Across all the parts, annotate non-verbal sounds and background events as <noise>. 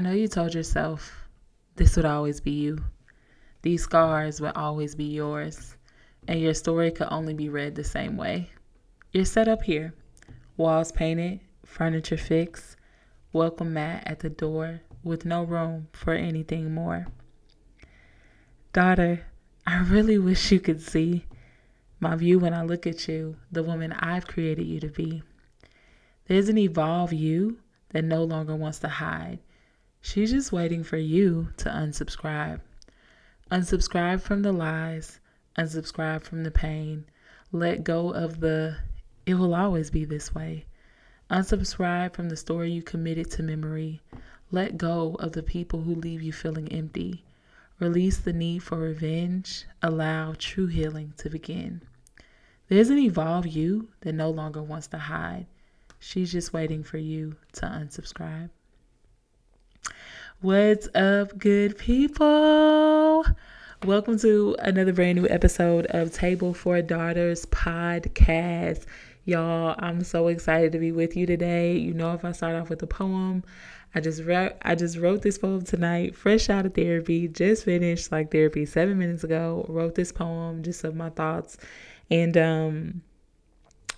I know you told yourself this would always be you. These scars would always be yours, and your story could only be read the same way. You're set up here, walls painted, furniture fixed, welcome mat at the door with no room for anything more. Daughter, I really wish you could see my view when I look at you, the woman I've created you to be. There's an evolved you that no longer wants to hide. She's just waiting for you to unsubscribe. Unsubscribe from the lies, unsubscribe from the pain. Let go of the, it will always be this way. Unsubscribe from the story you committed to memory. Let go of the people who leave you feeling empty. Release the need for revenge. Allow true healing to begin. There's an evolved you that no longer wants to hide. She's just waiting for you to unsubscribe. What's up, good people? Welcome to another brand new episode of Table for Daughters podcast. Y'all, I'm so excited to be with you today. You know, if I start off with a poem, I just wrote I just wrote this poem tonight, fresh out of therapy, just finished like therapy 7 minutes ago. Wrote this poem just of my thoughts and um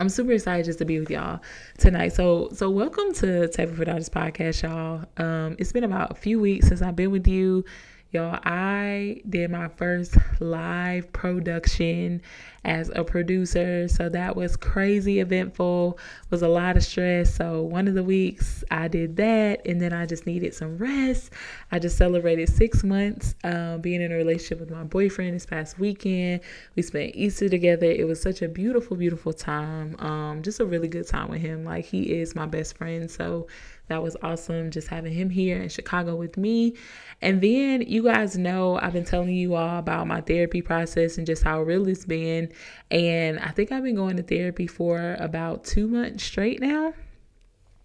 I'm super excited just to be with y'all tonight. So, so welcome to Table for Daughters podcast, y'all. Um, it's been about a few weeks since I've been with you. Y'all, I did my first live production as a producer. So that was crazy eventful, was a lot of stress. So one of the weeks I did that and then I just needed some rest. I just celebrated six months um, being in a relationship with my boyfriend this past weekend. We spent Easter together. It was such a beautiful, beautiful time. Um, just a really good time with him. Like he is my best friend. So that was awesome just having him here in Chicago with me. And then you guys know I've been telling you all about my therapy process and just how real it's been. And I think I've been going to therapy for about two months straight now.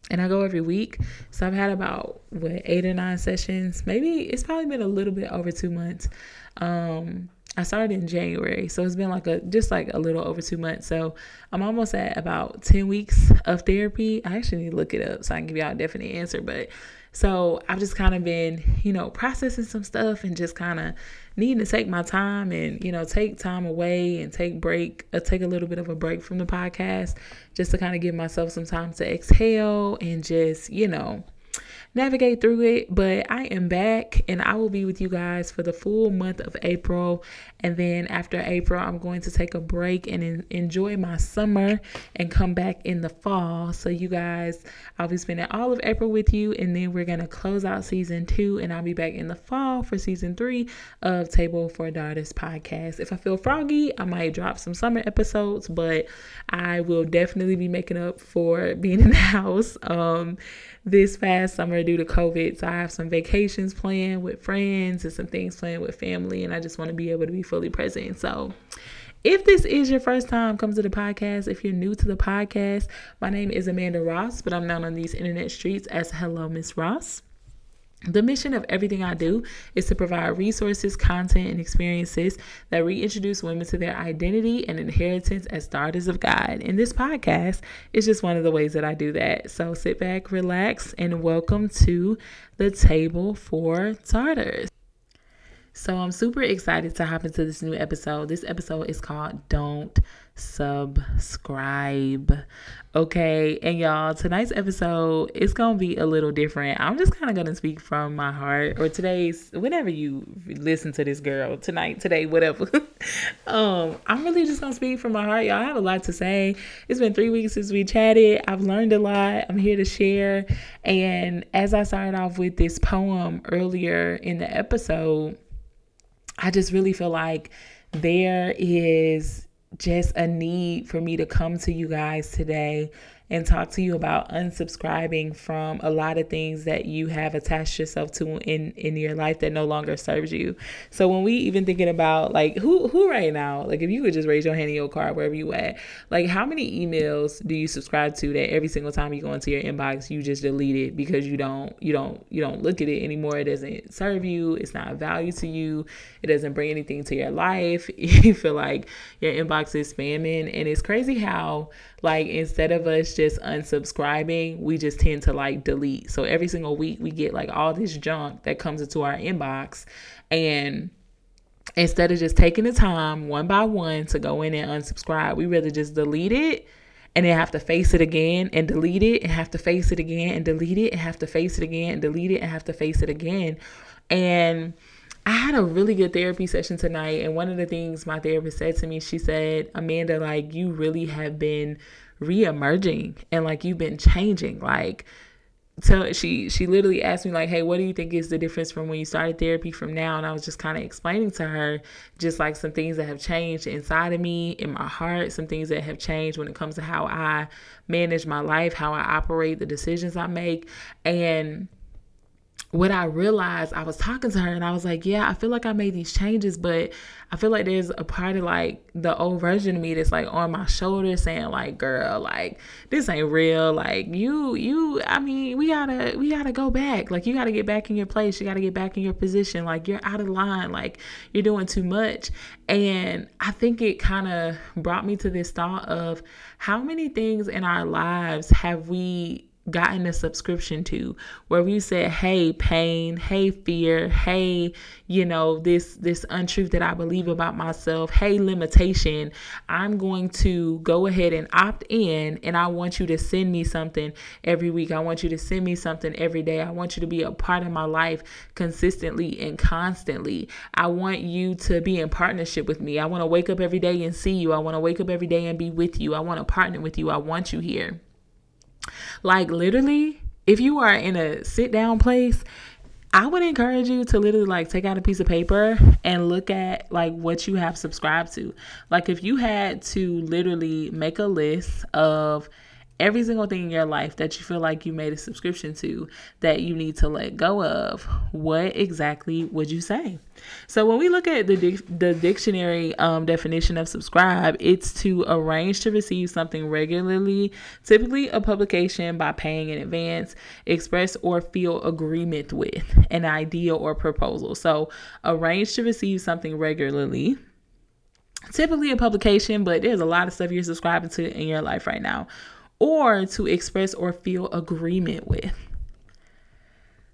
And I go every week. So I've had about what eight or nine sessions. Maybe it's probably been a little bit over two months. Um, I started in January, so it's been like a just like a little over two months. So I'm almost at about 10 weeks of therapy. I actually need to look it up so I can give y'all a definite answer. But so I've just kind of been, you know, processing some stuff and just kind of needing to take my time and, you know, take time away and take break, uh, take a little bit of a break from the podcast just to kind of give myself some time to exhale and just, you know, navigate through it. But I am back and I will be with you guys for the full month of April. And then after April, I'm going to take a break and en- enjoy my summer and come back in the fall. So, you guys, I'll be spending all of April with you. And then we're going to close out season two. And I'll be back in the fall for season three of Table for Daughters podcast. If I feel froggy, I might drop some summer episodes, but I will definitely be making up for being in the <laughs> house. Um, this past summer due to COVID. So I have some vacations planned with friends and some things planned with family, and I just want to be able to be fully present. So if this is your first time come to the podcast, if you're new to the podcast, my name is Amanda Ross, but I'm known on these internet streets as Hello Miss Ross. The mission of everything I do is to provide resources, content, and experiences that reintroduce women to their identity and inheritance as daughters of God. And this podcast is just one of the ways that I do that. So sit back, relax, and welcome to the table for daughters. So I'm super excited to hop into this new episode. This episode is called Don't Subscribe. Okay, and y'all, tonight's episode is gonna be a little different. I'm just kind of gonna speak from my heart, or today's, whenever you listen to this girl tonight, today, whatever. <laughs> um, I'm really just gonna speak from my heart, y'all. I have a lot to say. It's been three weeks since we chatted. I've learned a lot. I'm here to share. And as I started off with this poem earlier in the episode I just really feel like there is just a need for me to come to you guys today and talk to you about unsubscribing from a lot of things that you have attached yourself to in in your life that no longer serves you. So when we even thinking about like who who right now, like if you could just raise your hand in your car wherever you at, like how many emails do you subscribe to that every single time you go into your inbox you just delete it because you don't you don't you don't look at it anymore. It doesn't serve you. It's not value to you. It doesn't bring anything to your life. <laughs> You feel like your inbox is spamming, and it's crazy how like instead of us just unsubscribing, we just tend to like delete. So every single week we get like all this junk that comes into our inbox and instead of just taking the time one by one to go in and unsubscribe, we rather just delete it and then have to face it again and delete it and have to face it again and delete it and have to face it again and delete it and have to face it again. And I had a really good therapy session tonight. And one of the things my therapist said to me, she said, Amanda, like, you really have been re emerging and like you've been changing. Like, so she she literally asked me like hey what do you think is the difference from when you started therapy from now and i was just kind of explaining to her just like some things that have changed inside of me in my heart some things that have changed when it comes to how i manage my life how i operate the decisions i make and what I realized, I was talking to her and I was like, Yeah, I feel like I made these changes, but I feel like there's a part of like the old version of me that's like on my shoulder saying, like, girl, like this ain't real. Like you, you, I mean, we gotta, we gotta go back. Like you gotta get back in your place. You gotta get back in your position. Like you're out of line. Like you're doing too much. And I think it kind of brought me to this thought of how many things in our lives have we gotten a subscription to where we said hey pain hey fear hey you know this this untruth that i believe about myself hey limitation. I'm going to go ahead and opt in and i want you to send me something every week. I want you to send me something every day. I want you to be a part of my life consistently and constantly. I want you to be in partnership with me. I want to wake up every day and see you. I want to wake up every day and be with you. I want to partner with you. I want you here like literally, if you are in a sit down place, I would encourage you to literally like take out a piece of paper and look at like what you have subscribed to. Like if you had to literally make a list of every single thing in your life that you feel like you made a subscription to that you need to let go of, what exactly would you say? So when we look at the the dictionary um, definition of subscribe, it's to arrange to receive something regularly, typically a publication by paying in advance, express or feel agreement with an idea or proposal. So arrange to receive something regularly typically a publication, but there's a lot of stuff you're subscribing to in your life right now or to express or feel agreement with.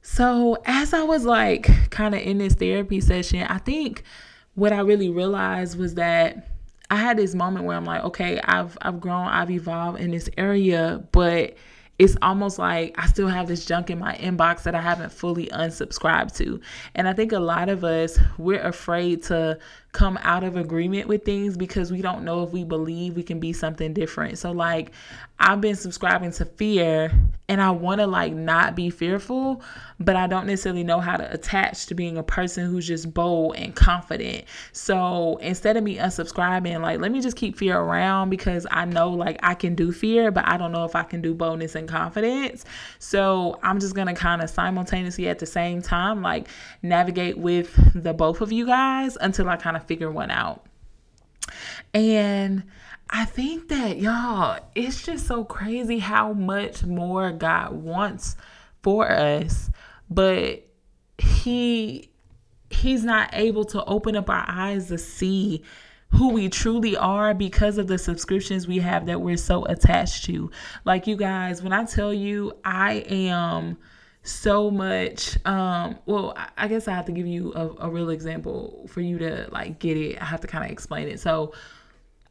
So, as I was like kind of in this therapy session, I think what I really realized was that I had this moment where I'm like, okay, I've I've grown, I've evolved in this area, but it's almost like I still have this junk in my inbox that I haven't fully unsubscribed to. And I think a lot of us, we're afraid to come out of agreement with things because we don't know if we believe we can be something different. So like I've been subscribing to fear and I want to like not be fearful, but I don't necessarily know how to attach to being a person who's just bold and confident. So instead of me unsubscribing, like let me just keep fear around because I know like I can do fear, but I don't know if I can do boldness and confidence. So I'm just going to kind of simultaneously at the same time like navigate with the both of you guys until I kind of figure one out. And I think that y'all, it's just so crazy how much more God wants for us, but he he's not able to open up our eyes to see who we truly are because of the subscriptions we have that we're so attached to. Like you guys, when I tell you I am so much um well i guess i have to give you a, a real example for you to like get it i have to kind of explain it so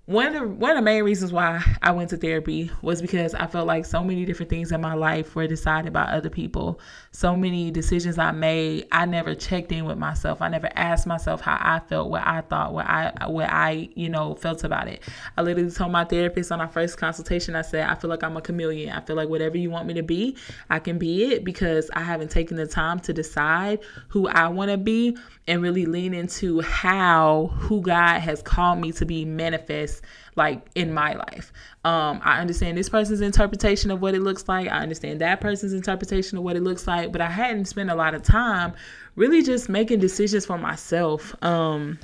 one of the one of the main reasons why I went to therapy was because I felt like so many different things in my life were decided by other people. So many decisions I made, I never checked in with myself. I never asked myself how I felt, what I thought, what I what I, you know, felt about it. I literally told my therapist on our first consultation, I said, I feel like I'm a chameleon. I feel like whatever you want me to be, I can be it because I haven't taken the time to decide who I want to be and really lean into how who God has called me to be manifest like in my life. Um, I understand this person's interpretation of what it looks like. I understand that person's interpretation of what it looks like, but I hadn't spent a lot of time really just making decisions for myself. Um,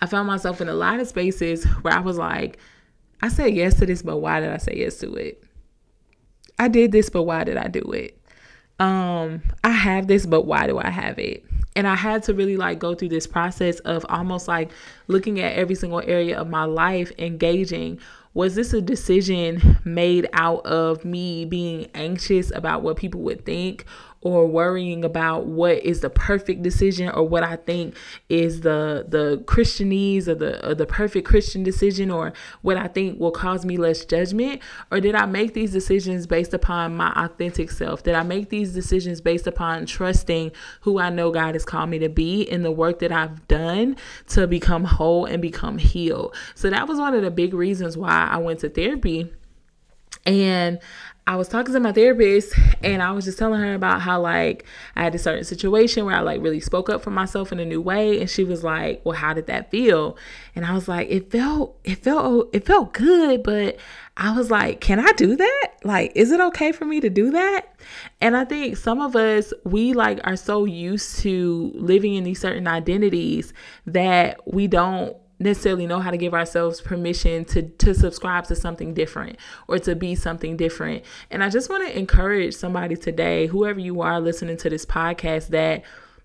I found myself in a lot of spaces where I was like, I said yes to this, but why did I say yes to it? I did this, but why did I do it? Um, I have this, but why do I have it? And I had to really like go through this process of almost like looking at every single area of my life, engaging was this a decision made out of me being anxious about what people would think or worrying about what is the perfect decision or what I think is the the Christianese or the or the perfect Christian decision or what I think will cause me less judgment or did I make these decisions based upon my authentic self? Did I make these decisions based upon trusting who I know God has called me to be in the work that I've done to become whole and become healed? So that was one of the big reasons why I went to therapy. And I was talking to my therapist and I was just telling her about how like I had a certain situation where I like really spoke up for myself in a new way and she was like, "Well, how did that feel?" And I was like, "It felt it felt it felt good, but I was like, "Can I do that? Like is it okay for me to do that?" And I think some of us we like are so used to living in these certain identities that we don't necessarily know how to give ourselves permission to to subscribe to something different or to be something different. And I just want to encourage somebody today, whoever you are listening to this podcast that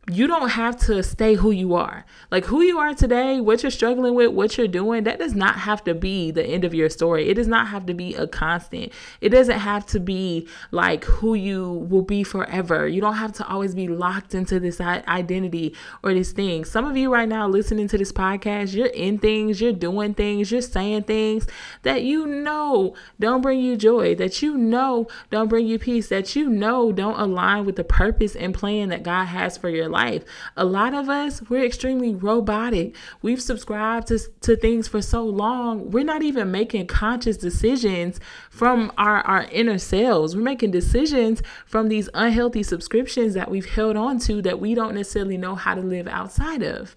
you don't have to stay who you are. Like who you are today, what you're struggling with, what you're doing, that does not have to be the end of your story. It does not have to be a constant. It doesn't have to be like who you will be forever. You don't have to always be locked into this identity or this thing. Some of you right now listening to this podcast, you're in things, you're doing things, you're saying things that you know don't bring you joy, that you know don't bring you peace, that you know don't align with the purpose and plan that God has for your life. A lot of us, we're extremely robotic. We've subscribed to, to things for so long, we're not even making conscious decisions from our, our inner selves. We're making decisions from these unhealthy subscriptions that we've held on to that we don't necessarily know how to live outside of.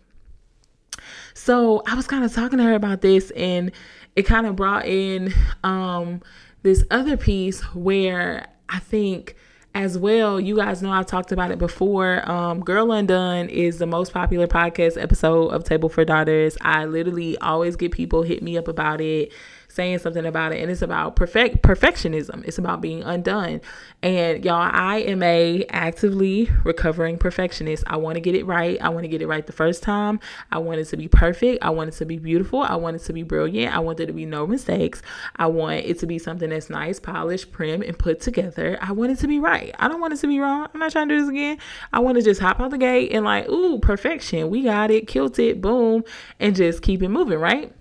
So I was kind of talking to her about this and it kind of brought in um, this other piece where I think as well, you guys know I've talked about it before. Um, Girl Undone is the most popular podcast episode of Table for Daughters. I literally always get people hit me up about it saying something about it and it's about perfect perfectionism. It's about being undone. And y'all i am a actively recovering perfectionist. I want to get it right. I want to get it right the first time. I want it to be perfect. I want it to be beautiful. I want it to be brilliant. I want there to be no mistakes. I want it to be something that's nice polished prim and put together. I want it to be right. I don't want it to be wrong. I'm not trying to do this again. I want to just hop out the gate and like ooh perfection. We got it. Killed it. Boom. And just keep it moving right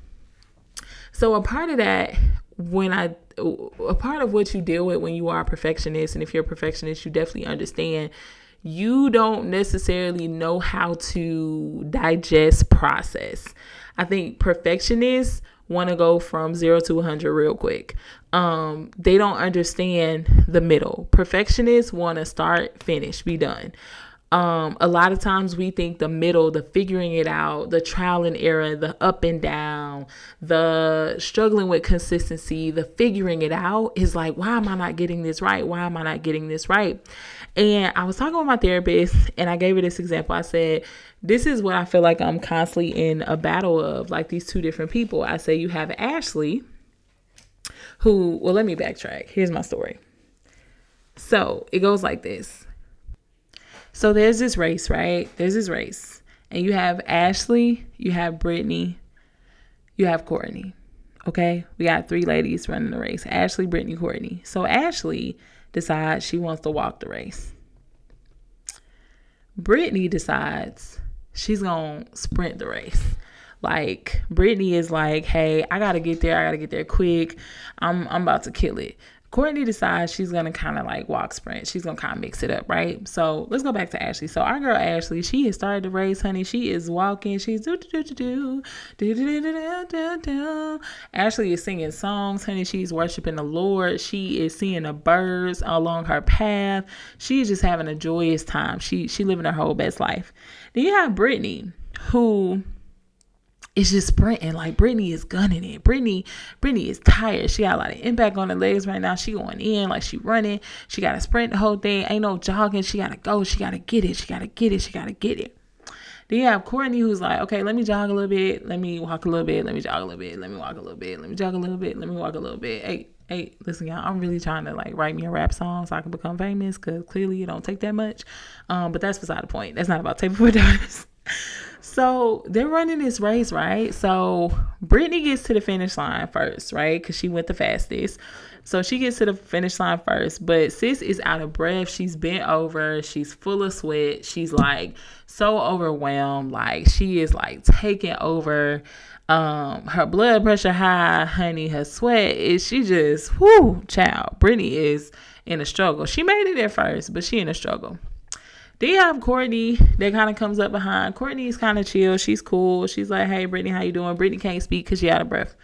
so a part of that, when I, a part of what you deal with when you are a perfectionist, and if you're a perfectionist, you definitely understand you don't necessarily know how to digest process. I think perfectionists want to go from 0 to 100 real quick. Um they don't understand the middle. Perfectionists want to start, finish, be done um, a lot of times we think the middle, the figuring it out, the trial and error, the up and down, the struggling with consistency, the figuring it out is like, why am I not getting this right? Why am I not getting this right? And I was talking with my therapist and I gave her this example. I said, this is what I feel like I'm constantly in a battle of, like these two different people. I say, you have Ashley, who, well, let me backtrack. Here's my story. So it goes like this so there's this race, right? There's this race. And you have Ashley, you have Brittany, you have Courtney. Okay? We got three ladies running the race Ashley, Brittany, Courtney. So Ashley decides she wants to walk the race. Brittany decides she's going to sprint the race. Like Brittany is like, "Hey, I got to get there. I got to get there quick. I'm I'm about to kill it." Courtney decides she's gonna kind of like walk sprint. She's gonna kind of mix it up, right? So let's go back to Ashley. So our girl Ashley, she has started to race, honey. She is walking. She's do do do do do do do do do do. Ashley is singing songs, honey. She's worshiping the Lord. She is seeing the birds along her path. She's just having a joyous time. She she living her whole best life. Then you have Brittany, who it's just sprinting. Like Brittany is gunning it. Brittany, Brittany is tired. She got a lot of impact on her legs right now. She going in like she running. She got to sprint the whole thing. Ain't no jogging. She got to go. She got to get it. She got to get it. She got to get it. Then you have Courtney who's like, okay, let me jog a little bit. Let me walk a little bit. Let me jog a little bit. Let me walk a little bit. Let me jog a little bit. Let me walk a little bit. Hey, hey, listen, y'all, I'm really trying to like write me a rap song so I can become famous because clearly it don't take that much. Um, but that's beside the point. That's not about table <laughs> for daughters. So they're running this race, right? So Brittany gets to the finish line first, right? Because she went the fastest. So she gets to the finish line first, but sis is out of breath. She's bent over. She's full of sweat. She's like so overwhelmed. Like she is like taking over. Um, her blood pressure high, honey. Her sweat is she just whoo, child. Brittany is in a struggle. She made it there first, but she in a struggle. Then you have Courtney that kind of comes up behind. Courtney's kind of chill. She's cool. She's like, "Hey, Brittany, how you doing?" Brittany can't speak because she out of breath.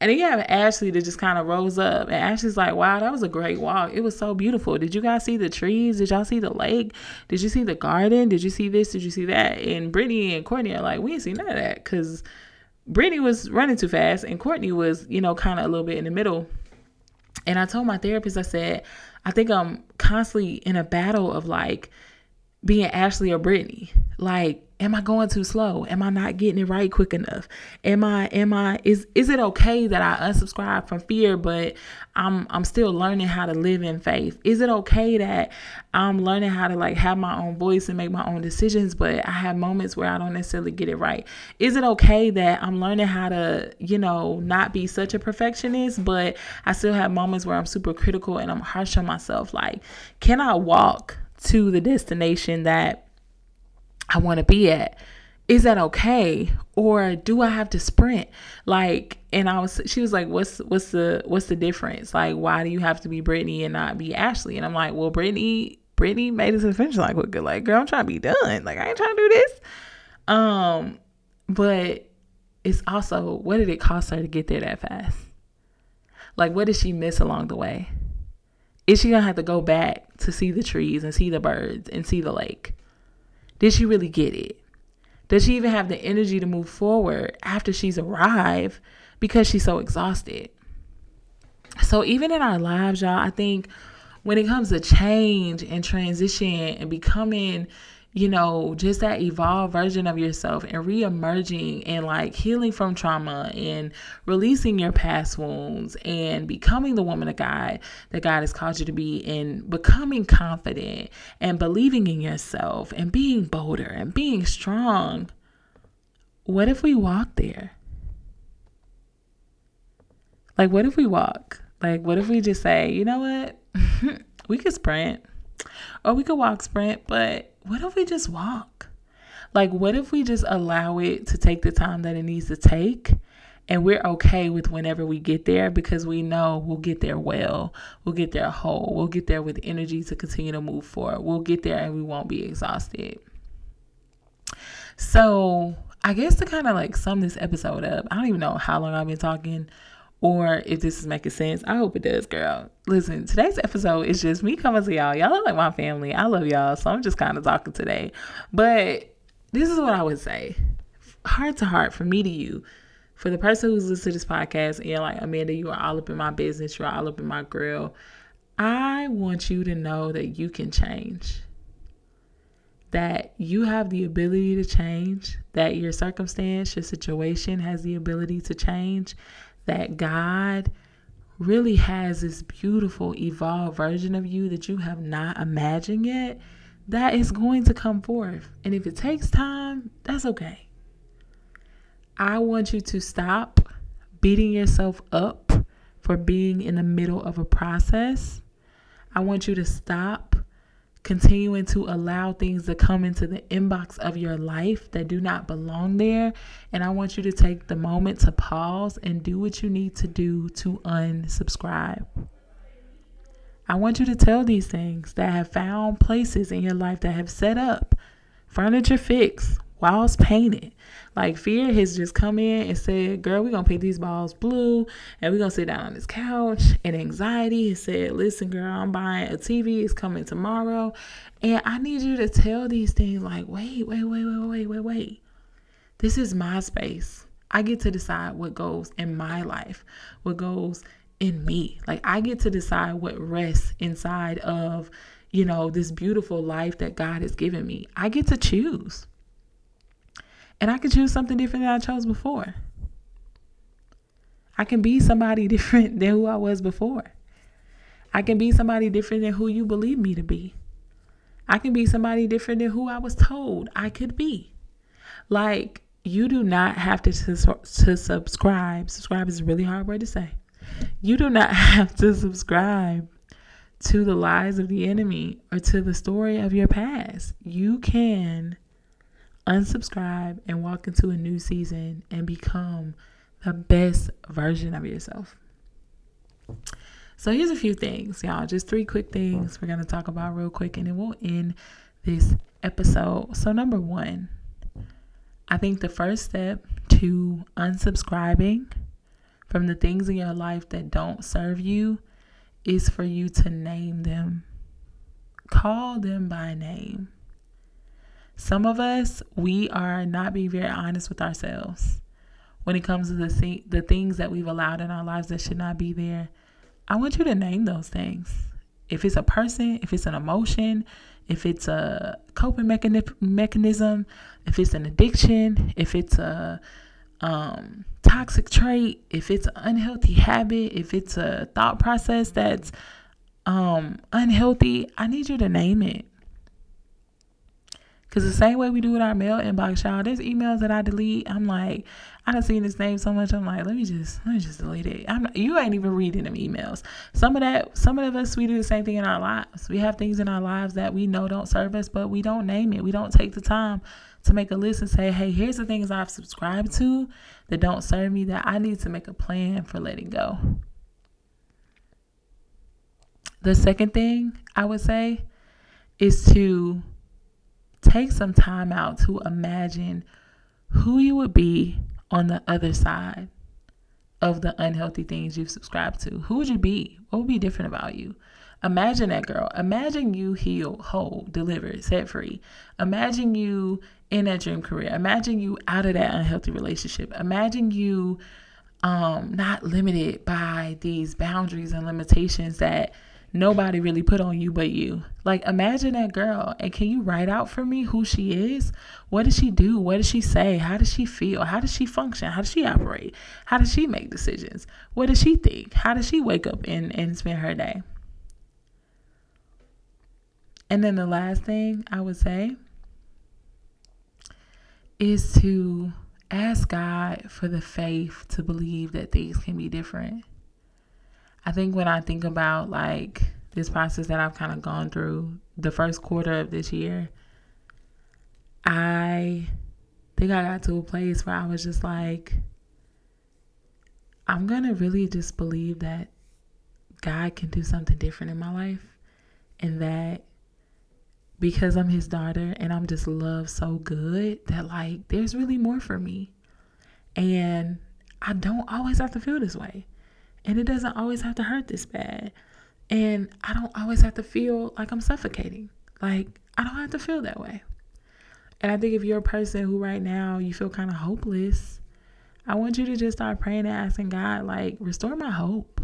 And then you have Ashley that just kind of rose up. And Ashley's like, wow, that was a great walk. It was so beautiful. Did you guys see the trees? Did y'all see the lake? Did you see the garden? Did you see this? Did you see that? And Brittany and Courtney are like, we didn't see none of that because Brittany was running too fast and Courtney was, you know, kind of a little bit in the middle. And I told my therapist, I said, I think I'm constantly in a battle of like being Ashley or Brittany. Like, am I going too slow? Am I not getting it right quick enough? Am I am I is is it okay that I unsubscribe from fear but I'm I'm still learning how to live in faith? Is it okay that I'm learning how to like have my own voice and make my own decisions but I have moments where I don't necessarily get it right? Is it okay that I'm learning how to, you know, not be such a perfectionist but I still have moments where I'm super critical and I'm harsh on myself? Like, can I walk to the destination that I want to be at. Is that okay? Or do I have to sprint? Like, and I was, she was like, what's, what's the, what's the difference? Like, why do you have to be Brittany and not be Ashley? And I'm like, well, Brittany, Brittany made to the finish line quicker. Like, girl, I'm trying to be done. Like, I ain't trying to do this. Um, but it's also, what did it cost her to get there that fast? Like, what did she miss along the way? Is she gonna have to go back to see the trees and see the birds and see the lake? Did she really get it? Does she even have the energy to move forward after she's arrived because she's so exhausted? So, even in our lives, y'all, I think when it comes to change and transition and becoming you know, just that evolved version of yourself and re-emerging and like healing from trauma and releasing your past wounds and becoming the woman of God that God has called you to be and becoming confident and believing in yourself and being bolder and being strong. What if we walk there? Like, what if we walk? Like, what if we just say, you know what? <laughs> we could sprint or we could walk sprint, but what if we just walk? Like, what if we just allow it to take the time that it needs to take? And we're okay with whenever we get there because we know we'll get there well. We'll get there whole. We'll get there with energy to continue to move forward. We'll get there and we won't be exhausted. So, I guess to kind of like sum this episode up, I don't even know how long I've been talking or if this is making sense. I hope it does, girl. Listen, today's episode is just me coming to y'all. Y'all are like my family. I love y'all. So I'm just kind of talking today. But this is what I would say heart to heart, from me to you, for the person who's listening to this podcast and you're like, Amanda, you are all up in my business. You're all up in my grill. I want you to know that you can change. That you have the ability to change, that your circumstance, your situation has the ability to change, that God really has this beautiful, evolved version of you that you have not imagined yet, that is going to come forth. And if it takes time, that's okay. I want you to stop beating yourself up for being in the middle of a process. I want you to stop continuing to allow things to come into the inbox of your life that do not belong there. And I want you to take the moment to pause and do what you need to do to unsubscribe. I want you to tell these things that have found places in your life that have set up, furniture walls painted. Like fear has just come in and said, Girl, we're gonna paint these balls blue and we're gonna sit down on this couch. And anxiety has said, Listen, girl, I'm buying a TV, it's coming tomorrow. And I need you to tell these things like, wait, wait, wait, wait, wait, wait, wait. This is my space. I get to decide what goes in my life, what goes in me. Like I get to decide what rests inside of, you know, this beautiful life that God has given me. I get to choose. And I can choose something different than I chose before. I can be somebody <laughs> different than who I was before. I can be somebody different than who you believe me to be. I can be somebody different than who I was told I could be. Like, you do not have to, to subscribe. Subscribe is a really hard word to say. You do not <laughs> have to subscribe to the lies of the enemy or to the story of your past. You can unsubscribe and walk into a new season and become the best version of yourself. So here's a few things, y'all. Just three quick things we're going to talk about real quick and then we'll end this episode. So number 1, I think the first step to unsubscribing from the things in your life that don't serve you is for you to name them. Call them by name. Some of us, we are not being very honest with ourselves when it comes to the, th- the things that we've allowed in our lives that should not be there. I want you to name those things. If it's a person, if it's an emotion, if it's a coping mechani- mechanism, if it's an addiction, if it's a um, toxic trait, if it's an unhealthy habit, if it's a thought process that's um, unhealthy, I need you to name it. Cause the same way we do with our mail inbox, y'all, there's emails that I delete. I'm like, I done seen this name so much. I'm like, let me just let me just delete it. I'm you ain't even reading them emails. Some of that, some of us, we do the same thing in our lives. We have things in our lives that we know don't serve us, but we don't name it. We don't take the time to make a list and say, hey, here's the things I've subscribed to that don't serve me that I need to make a plan for letting go. The second thing I would say is to take some time out to imagine who you would be on the other side of the unhealthy things you've subscribed to. Who would you be? What would be different about you? Imagine that girl. Imagine you healed, whole, delivered, set free. Imagine you in that dream career. Imagine you out of that unhealthy relationship. Imagine you um, not limited by these boundaries and limitations that nobody really put on you but you. Like imagine that girl and can you write out for me who she is? What does she do? What does she say? How does she feel? How does she function? How does she operate? How does she make decisions? What does she think? How does she wake up and, and spend her day? And then the last thing I would say is to ask God for the faith to believe that things can be different. I think when I think about like this process that I've kind of gone through the first quarter of this year, I think I got to a place where I was just like, I'm going to really just believe that God can do something different in my life and that because I'm his daughter and I'm just loved so good that like there's really more for me. And I don't always have to feel this way. And it doesn't always have to hurt this bad. And I don't always have to feel like I'm suffocating. Like, I don't have to feel that way. And I think if you're a person who right now you feel kind of hopeless, I want you to just start praying and asking God, like, restore my hope.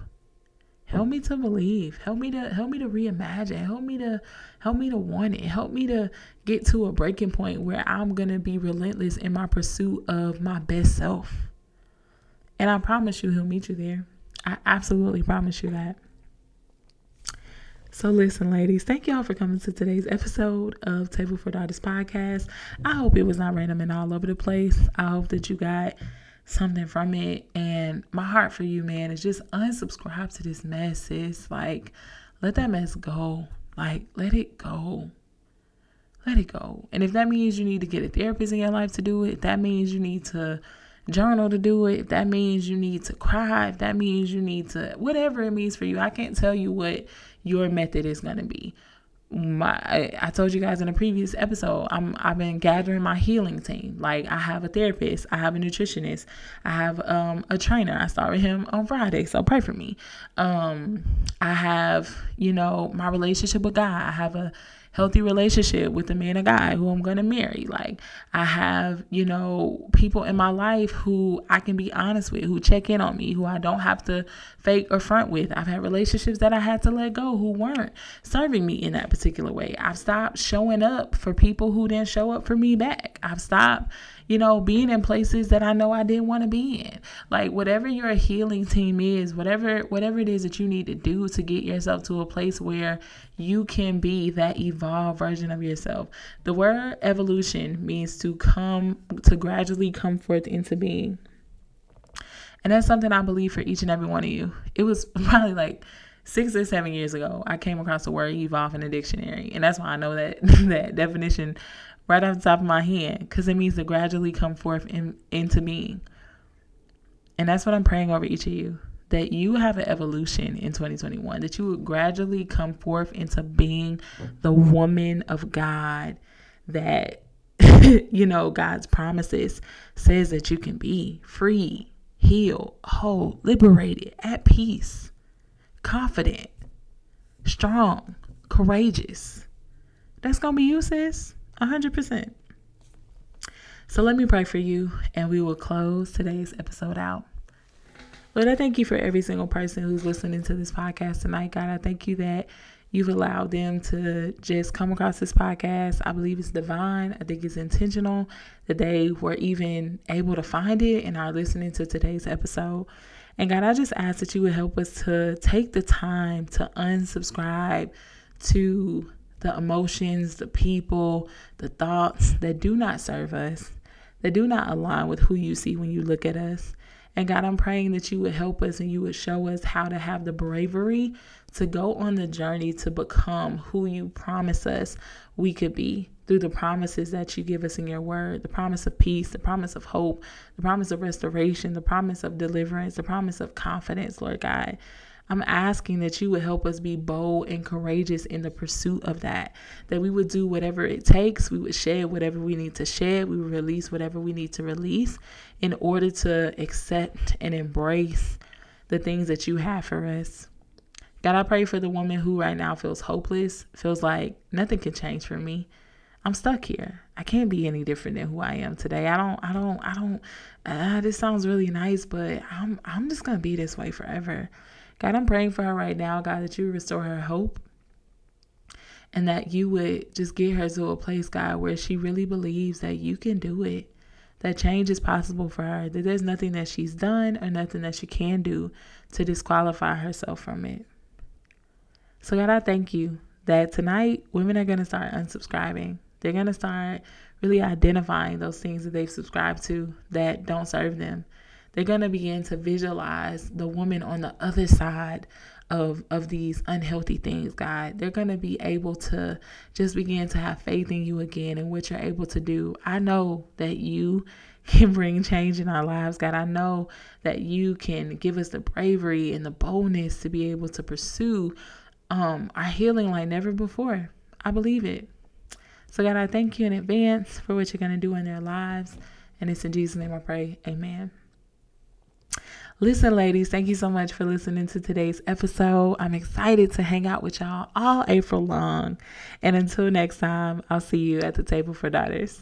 Help me to believe. Help me to help me to reimagine. Help me to help me to want it. Help me to get to a breaking point where I'm gonna be relentless in my pursuit of my best self. And I promise you he'll meet you there. I absolutely promise you that. So, listen, ladies, thank y'all for coming to today's episode of Table for Daughters podcast. I hope it was not random and all over the place. I hope that you got something from it. And my heart for you, man, is just unsubscribe to this mess, sis. Like, let that mess go. Like, let it go. Let it go. And if that means you need to get a therapist in your life to do it, that means you need to journal to do it, if that means you need to cry, if that means you need to, whatever it means for you, I can't tell you what your method is going to be. My, I, I told you guys in a previous episode, I'm I've been gathering my healing team. Like I have a therapist, I have a nutritionist, I have um a trainer. I started him on Friday, so pray for me. Um, I have you know my relationship with God. I have a healthy relationship with the man or guy who I'm going to marry. Like I have, you know, people in my life who I can be honest with, who check in on me, who I don't have to fake or front with. I've had relationships that I had to let go who weren't serving me in that particular way. I've stopped showing up for people who didn't show up for me I've stopped you know, being in places that I know I didn't want to be in. Like whatever your healing team is, whatever whatever it is that you need to do to get yourself to a place where you can be that evolved version of yourself. The word evolution means to come to gradually come forth into being. And that's something I believe for each and every one of you. It was <laughs> probably like six or seven years ago, I came across the word evolve in the dictionary. And that's why I know that <laughs> that definition right off the top of my head, because it means to gradually come forth in, into being. And that's what I'm praying over each of you that you have an evolution in 2021, that you would gradually come forth into being the woman of God that, <laughs> you know, God's promises says that you can be free, healed, whole, liberated, at peace confident, strong, courageous. That's going to be you, sis. 100%. So let me pray for you, and we will close today's episode out. Lord, I thank you for every single person who's listening to this podcast tonight. God, I thank you that you've allowed them to just come across this podcast. I believe it's divine. I think it's intentional that they were even able to find it and are listening to today's episode. And God, I just ask that you would help us to take the time to unsubscribe to the emotions, the people, the thoughts that do not serve us, that do not align with who you see when you look at us. And God, I'm praying that you would help us and you would show us how to have the bravery to go on the journey to become who you promise us we could be through the promises that you give us in your word the promise of peace, the promise of hope, the promise of restoration, the promise of deliverance, the promise of confidence, Lord God. I'm asking that you would help us be bold and courageous in the pursuit of that. That we would do whatever it takes. We would shed whatever we need to shed. We would release whatever we need to release in order to accept and embrace the things that you have for us. God, I pray for the woman who right now feels hopeless, feels like nothing can change for me. I'm stuck here. I can't be any different than who I am today. I don't, I don't, I don't, uh, this sounds really nice, but I'm, I'm just going to be this way forever. God, I'm praying for her right now, God, that you restore her hope and that you would just get her to a place, God, where she really believes that you can do it, that change is possible for her, that there's nothing that she's done or nothing that she can do to disqualify herself from it. So, God, I thank you that tonight women are going to start unsubscribing. They're going to start really identifying those things that they've subscribed to that don't serve them. They're going to begin to visualize the woman on the other side of of these unhealthy things, God. They're going to be able to just begin to have faith in you again and what you're able to do. I know that you <laughs> can bring change in our lives, God. I know that you can give us the bravery and the boldness to be able to pursue um, our healing like never before. I believe it. So, God, I thank you in advance for what you're going to do in their lives. And it's in Jesus' name I pray. Amen. Listen, ladies, thank you so much for listening to today's episode. I'm excited to hang out with y'all all April long. And until next time, I'll see you at the table for daughters.